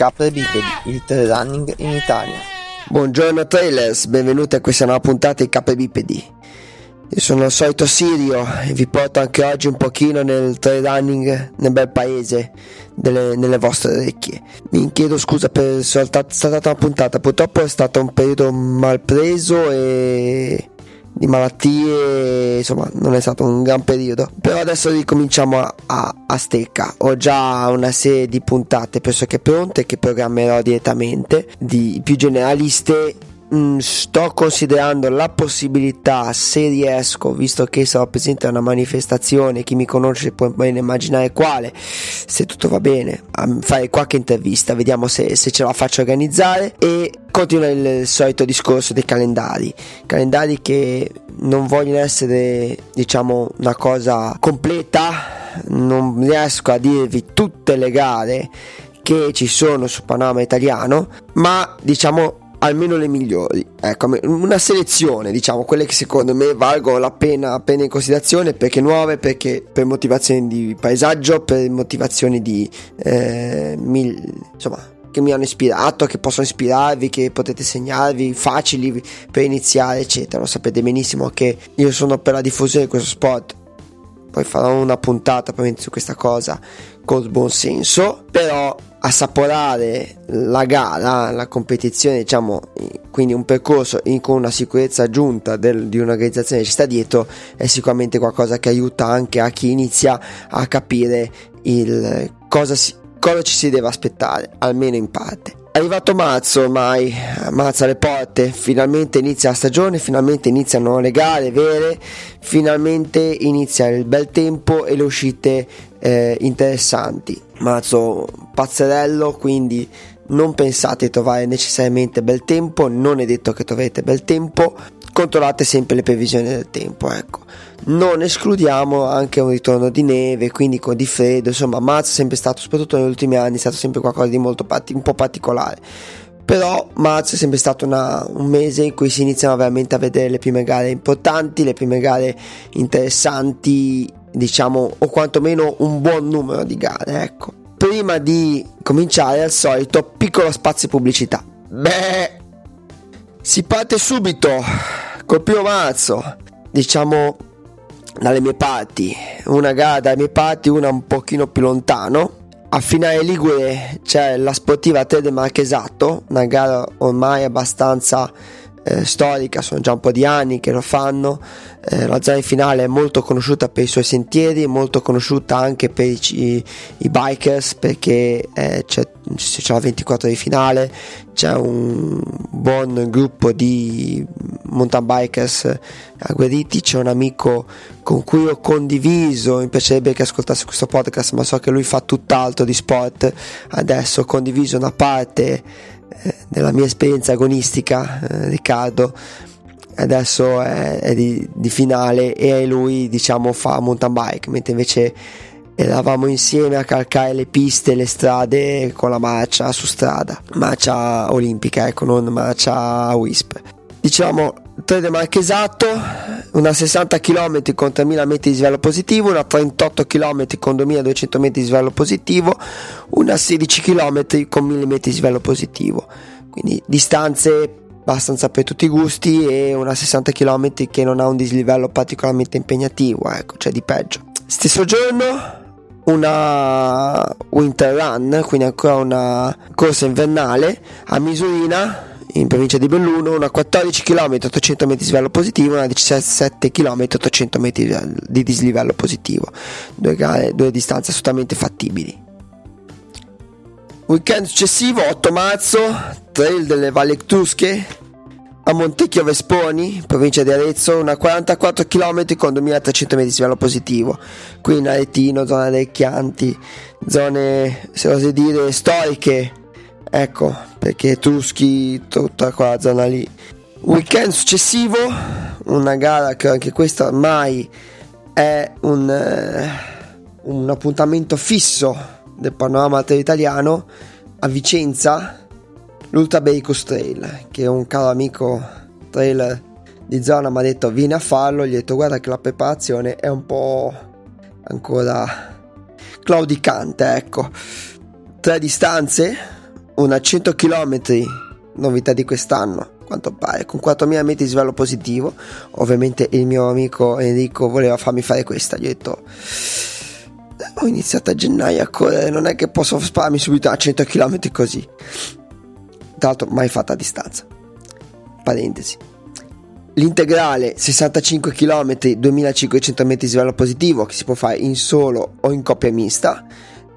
Capre Bipedi, il trail running in Italia. Buongiorno trailers, benvenuti a questa nuova puntata di Capre Bipedi. Io sono il solito Sirio e vi porto anche oggi un pochino nel trail running nel bel paese, delle, nelle vostre orecchie. Mi chiedo scusa per essere stata una puntata, purtroppo è stato un periodo mal preso e di malattie, insomma non è stato un gran periodo. Però adesso ricominciamo a, a, a stecca. Ho già una serie di puntate pressoché pronte che programmerò direttamente, di più generaliste Mm, sto considerando la possibilità, se riesco, visto che sarò presente a una manifestazione, chi mi conosce può bene immaginare quale, se tutto va bene, a fare qualche intervista, vediamo se, se ce la faccio organizzare. E continua il solito discorso dei calendari, calendari che non vogliono essere diciamo una cosa completa, non riesco a dirvi tutte le gare che ci sono su Panorama Italiano, ma diciamo almeno le migliori. Ecco, una selezione, diciamo, quelle che secondo me valgono la pena, pena in considerazione perché nuove, perché per motivazioni di paesaggio, per motivazioni di eh, mil, insomma, che mi hanno ispirato, che possono ispirarvi, che potete segnarvi, facili per iniziare, eccetera. Lo sapete benissimo che io sono per la diffusione di questo sport. Poi farò una puntata su questa cosa col buon senso, però assaporare la gara, la competizione, diciamo, quindi un percorso in, con una sicurezza aggiunta del, di un'organizzazione che ci sta dietro è sicuramente qualcosa che aiuta anche a chi inizia a capire il, cosa, si, cosa ci si deve aspettare, almeno in parte. È arrivato marzo ormai, marzo alle porte, finalmente inizia la stagione, finalmente iniziano le gare vere, finalmente inizia il bel tempo e le uscite eh, interessanti. Marzo pazzerello, quindi non pensate di trovare necessariamente bel tempo, non è detto che troverete bel tempo, controllate sempre le previsioni del tempo, ecco. Non escludiamo anche un ritorno di neve, quindi con di freddo, insomma, marzo è sempre stato, soprattutto negli ultimi anni, è stato sempre qualcosa di molto un po' particolare. Però marzo è sempre stato una, un mese in cui si iniziano veramente a vedere le prime gare importanti, le prime gare interessanti diciamo, o quantomeno un buon numero di gare, ecco. Prima di cominciare, al solito, piccolo spazio pubblicità. Beh, si parte subito col primo marzo, diciamo dalle mie parti, una gara dalle mie parti, una un pochino più lontano. A finale Ligure c'è la sportiva 3 del Marchesato, una gara ormai abbastanza eh, storica, sono già un po' di anni che lo fanno. Eh, la zona finale è molto conosciuta per i suoi sentieri, molto conosciuta anche per i, i, i bikers perché eh, c'è, c'è, la 24 di finale, c'è un buon gruppo di mountain bikers agguerriti, c'è un amico con cui ho condiviso, mi piacerebbe che ascoltasse questo podcast, ma so che lui fa tutt'altro di sport, adesso ho condiviso una parte della mia esperienza agonistica, eh, Riccardo. Adesso è, è di, di, finale e lui diciamo fa mountain bike mentre invece eravamo insieme a calcare le piste le strade con la marcia su strada. Marcia olimpica ecco non marcia WISP diciamo 3 del Marchesato, una 60 km con 3000 metri di svelo positivo, una 38 km con 2200 metri di svelo positivo, una 16 km con 1000 metri di svelo positivo. Quindi distanze abbastanza per tutti i gusti e una 60 km che non ha un dislivello particolarmente impegnativo, ecco, cioè di peggio. Stesso giorno una winter run, quindi ancora una corsa invernale a Misurina in provincia di Belluno, una 14 km 800 metri di livello positivo una 17 km 800 metri di dislivello positivo. Due, gare, due distanze assolutamente fattibili. Weekend successivo, 8 marzo, trail delle Valli Etrusche a Montecchio Vesponi, provincia di Arezzo, una 44 km con 2300 metri di livello positivo. Qui in Aretino, zona dei Chianti, zone, se osi dire, storiche Ecco, perché Etruschi, tutta quella zona lì. Weekend successivo, una gara che anche questa ormai è un, uh, un appuntamento fisso del panorama italiano a Vicenza, l'Ultra Beicos Trail, che un caro amico trailer di zona mi ha detto vieni a farlo, gli ho detto guarda che la preparazione è un po' ancora claudicante, ecco. Tre distanze, una 100 km, novità di quest'anno, quanto pare, con 4.000 metri di svello positivo. Ovviamente il mio amico Enrico voleva farmi fare questa, gli ho detto ho iniziato a gennaio a correre, non è che posso spararmi subito a 100 km così. Tra l'altro mai fatta a distanza. Parentesi. L'integrale 65 km 2500 metri di livello positivo che si può fare in solo o in coppia mista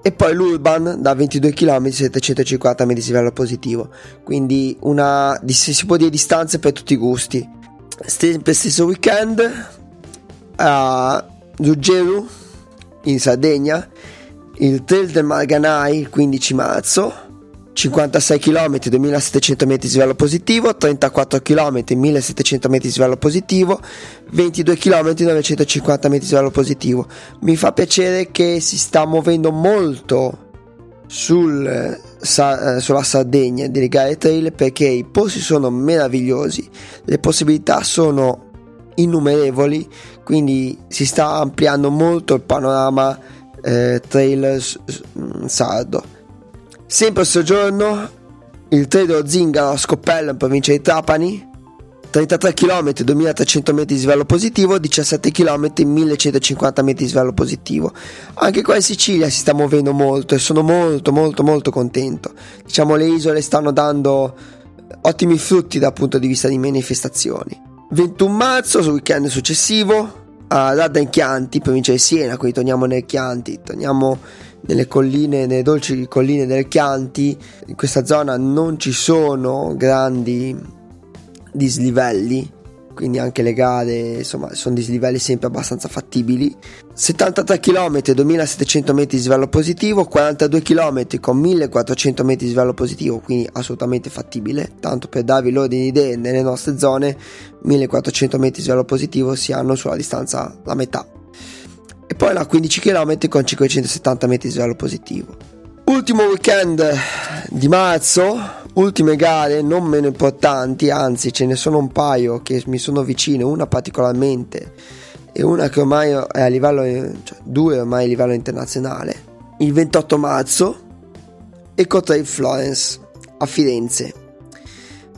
e poi l'Urban da 22 km 750 metri di livello positivo. Quindi una si può dire distanze per tutti i gusti. Sempre stesso weekend a Zuggeru in Sardegna il Trail del Marganai il 15 marzo 56 km 2700 metri di livello positivo, 34 km 1700 metri di livello positivo, 22 km 950 metri di livello positivo. Mi fa piacere che si sta muovendo molto sul, sa, eh, sulla Sardegna di legare trail perché i posti sono meravigliosi, le possibilità sono innumerevoli, quindi si sta ampliando molto il panorama eh, trail sardo Sempre a soggiorno, il treno Zingaro a Scopello in provincia di Trapani, 33 km 2300 metri di livello positivo, 17 km 1150 metri di livello positivo. Anche qua in Sicilia si sta muovendo molto e sono molto molto molto contento. Diciamo le isole stanno dando ottimi frutti dal punto di vista di manifestazioni. 21 marzo, sul weekend successivo, a Radda in Chianti, provincia di Siena, quindi torniamo nel Chianti, torniamo nelle colline, nelle dolci colline del Chianti, in questa zona non ci sono grandi dislivelli, quindi anche le gare insomma sono dislivelli sempre abbastanza fattibili. 73 km 2700 metri di livello positivo 42 km con 1400 metri di livello positivo quindi assolutamente fattibile. Tanto per darvi l'ordine di idee nelle nostre zone 1400 metri di livello positivo si hanno sulla distanza la metà e poi là 15 km con 570 metri di livello positivo. Ultimo weekend di marzo, ultime gare non meno importanti, anzi ce ne sono un paio che mi sono vicine, una particolarmente e una che ormai è a livello, cioè due ormai a livello internazionale. Il 28 marzo, Ecotrail Florence a Firenze.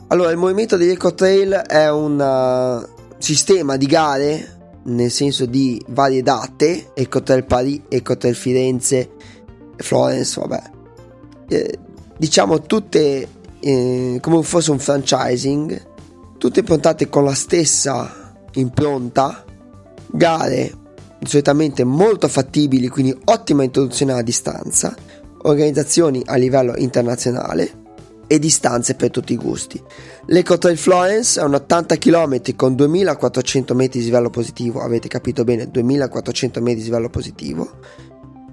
Allora, il movimento degli Ecotrail è un uh, sistema di gare nel senso di varie date, Ecotel Paris, Ecotel Firenze, Florence, vabbè. Eh, diciamo tutte eh, come fosse un franchising, tutte improntate con la stessa impronta, gare solitamente molto fattibili, quindi ottima introduzione alla distanza, organizzazioni a livello internazionale e distanze per tutti i gusti. L'Eco Trail Florence è un 80 km con 2400 metri di livello positivo, avete capito bene, 2400 metri di livello positivo,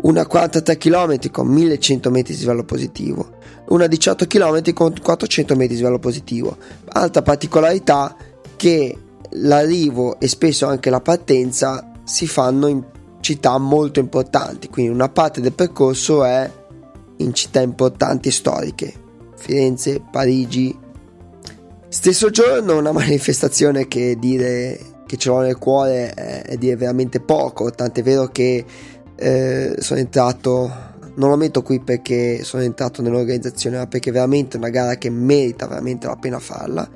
una 43 km con 1100 metri di livello positivo, una 18 km con 400 metri di livello positivo. Altra particolarità che l'arrivo e spesso anche la partenza si fanno in città molto importanti, quindi una parte del percorso è in città importanti storiche, Firenze, Parigi. Stesso giorno una manifestazione che dire che ce l'ho nel cuore è, è dire veramente poco, tant'è vero che eh, sono entrato, non lo metto qui perché sono entrato nell'organizzazione, ma perché è veramente una gara che merita veramente la pena farla.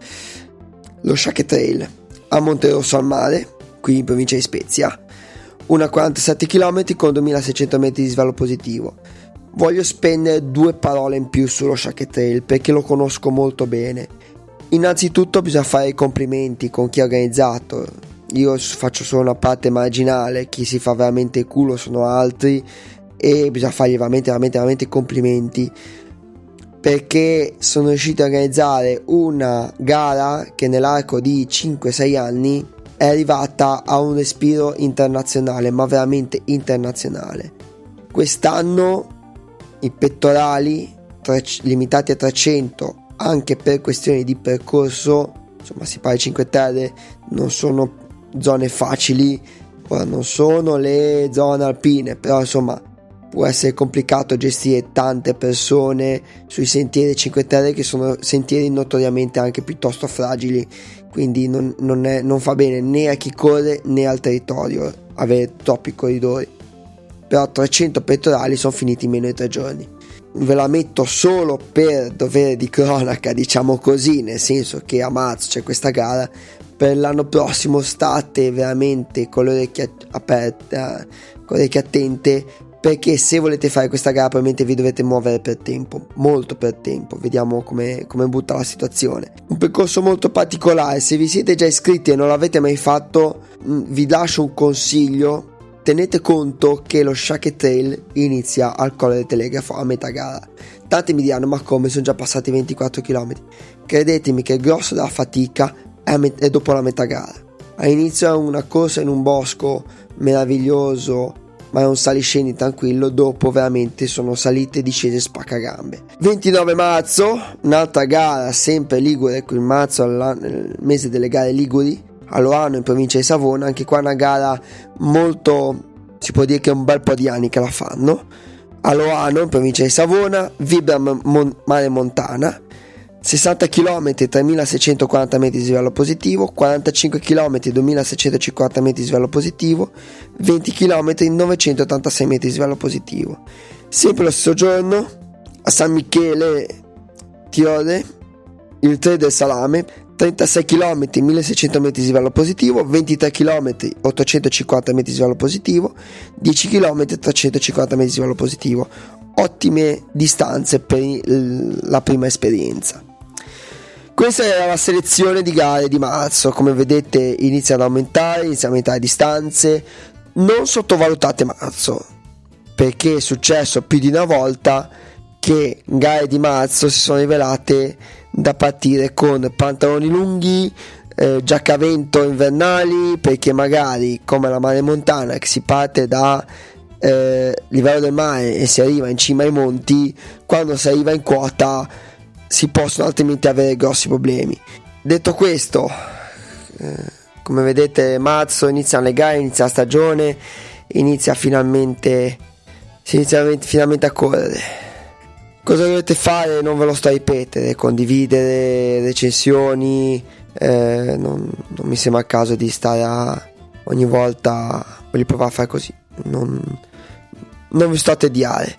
Lo Shake Trail a Monterosso al mare, qui in provincia di Spezia, una 47 km con 2600 metri di svallo positivo voglio spendere due parole in più sullo Shacket Trail perché lo conosco molto bene. Innanzitutto bisogna fare i complimenti con chi ha organizzato. Io faccio solo una parte marginale, chi si fa veramente il culo sono altri e bisogna fargli veramente, veramente, veramente complimenti perché sono riusciti a organizzare una gara che nell'arco di 5-6 anni è arrivata a un respiro internazionale, ma veramente internazionale. Quest'anno i pettorali tre, limitati a 300 anche per questioni di percorso, insomma si parla di 5 Terre, non sono zone facili, ora non sono le zone alpine, però insomma può essere complicato gestire tante persone sui sentieri 5 Terre che sono sentieri notoriamente anche piuttosto fragili, quindi non, non, è, non fa bene né a chi corre né al territorio avere troppi corridori. Però 300 pettorali sono finiti in meno di tre giorni. Ve la metto solo per dovere di cronaca, diciamo così, nel senso che a marzo c'è questa gara. Per l'anno prossimo state veramente con le orecchie aperte, con le orecchie attente perché se volete fare questa gara probabilmente vi dovete muovere per tempo, molto per tempo, vediamo come, come butta la situazione. Un percorso molto particolare, se vi siete già iscritti e non l'avete mai fatto, mm, vi lascio un consiglio, tenete conto che lo Shake Trail inizia al Colle del Telegrafo a metà gara. Tanti mi diranno ma come sono già passati 24 km? Credetemi che il grosso della fatica è, met- è dopo la metà gara. All'inizio è una corsa in un bosco meraviglioso ma è un saliscendi tranquillo, dopo veramente sono salite e discese spaccagambe. 29 marzo, un'altra gara sempre Ligure, qui in marzo nel mese delle gare Liguri, a Loano in provincia di Savona, anche qua una gara molto, si può dire che è un bel po' di anni che la fanno. A Loano in provincia di Savona, Vibra Mon- Mare Montana, 60 km 3640 metri di livello positivo, 45 km 2650 metri di livello positivo, 20 km 986 metri di livello positivo. Sempre lo stesso giorno a San Michele Tiore, il 3 del Salame, 36 km 1600 metri di livello positivo, 23 km 850 metri di livello positivo, 10 km 350 metri di livello positivo. Ottime distanze per la prima esperienza. Questa era la selezione di gare di marzo, come vedete inizia ad aumentare, inizia a aumentare distanze, non sottovalutate marzo, perché è successo più di una volta che gare di marzo si sono rivelate da partire con pantaloni lunghi, eh, giacca a vento invernali, perché magari come la mare montana che si parte da eh, livello del mare e si arriva in cima ai monti, quando si arriva in quota si possono altrimenti avere grossi problemi. Detto questo, eh, come vedete marzo inizia le gare, inizia la stagione, inizia finalmente, si inizia finalmente a correre. Cosa dovete fare? Non ve lo sto a ripetere, condividere recensioni, eh, non, non, mi sembra il caso di stare a, ogni volta, voglio provare a fare così, non, non vi sto a tediare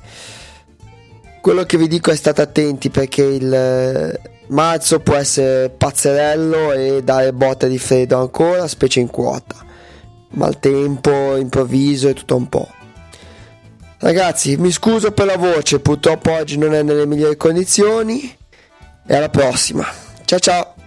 quello che vi dico è state attenti perché il eh, marzo può essere pazzerello e dare botte di freddo ancora, specie in quota. Maltempo, improvviso e tutto un po'. Ragazzi, mi scuso per la voce, purtroppo oggi non è nelle migliori condizioni. E alla prossima. Ciao ciao.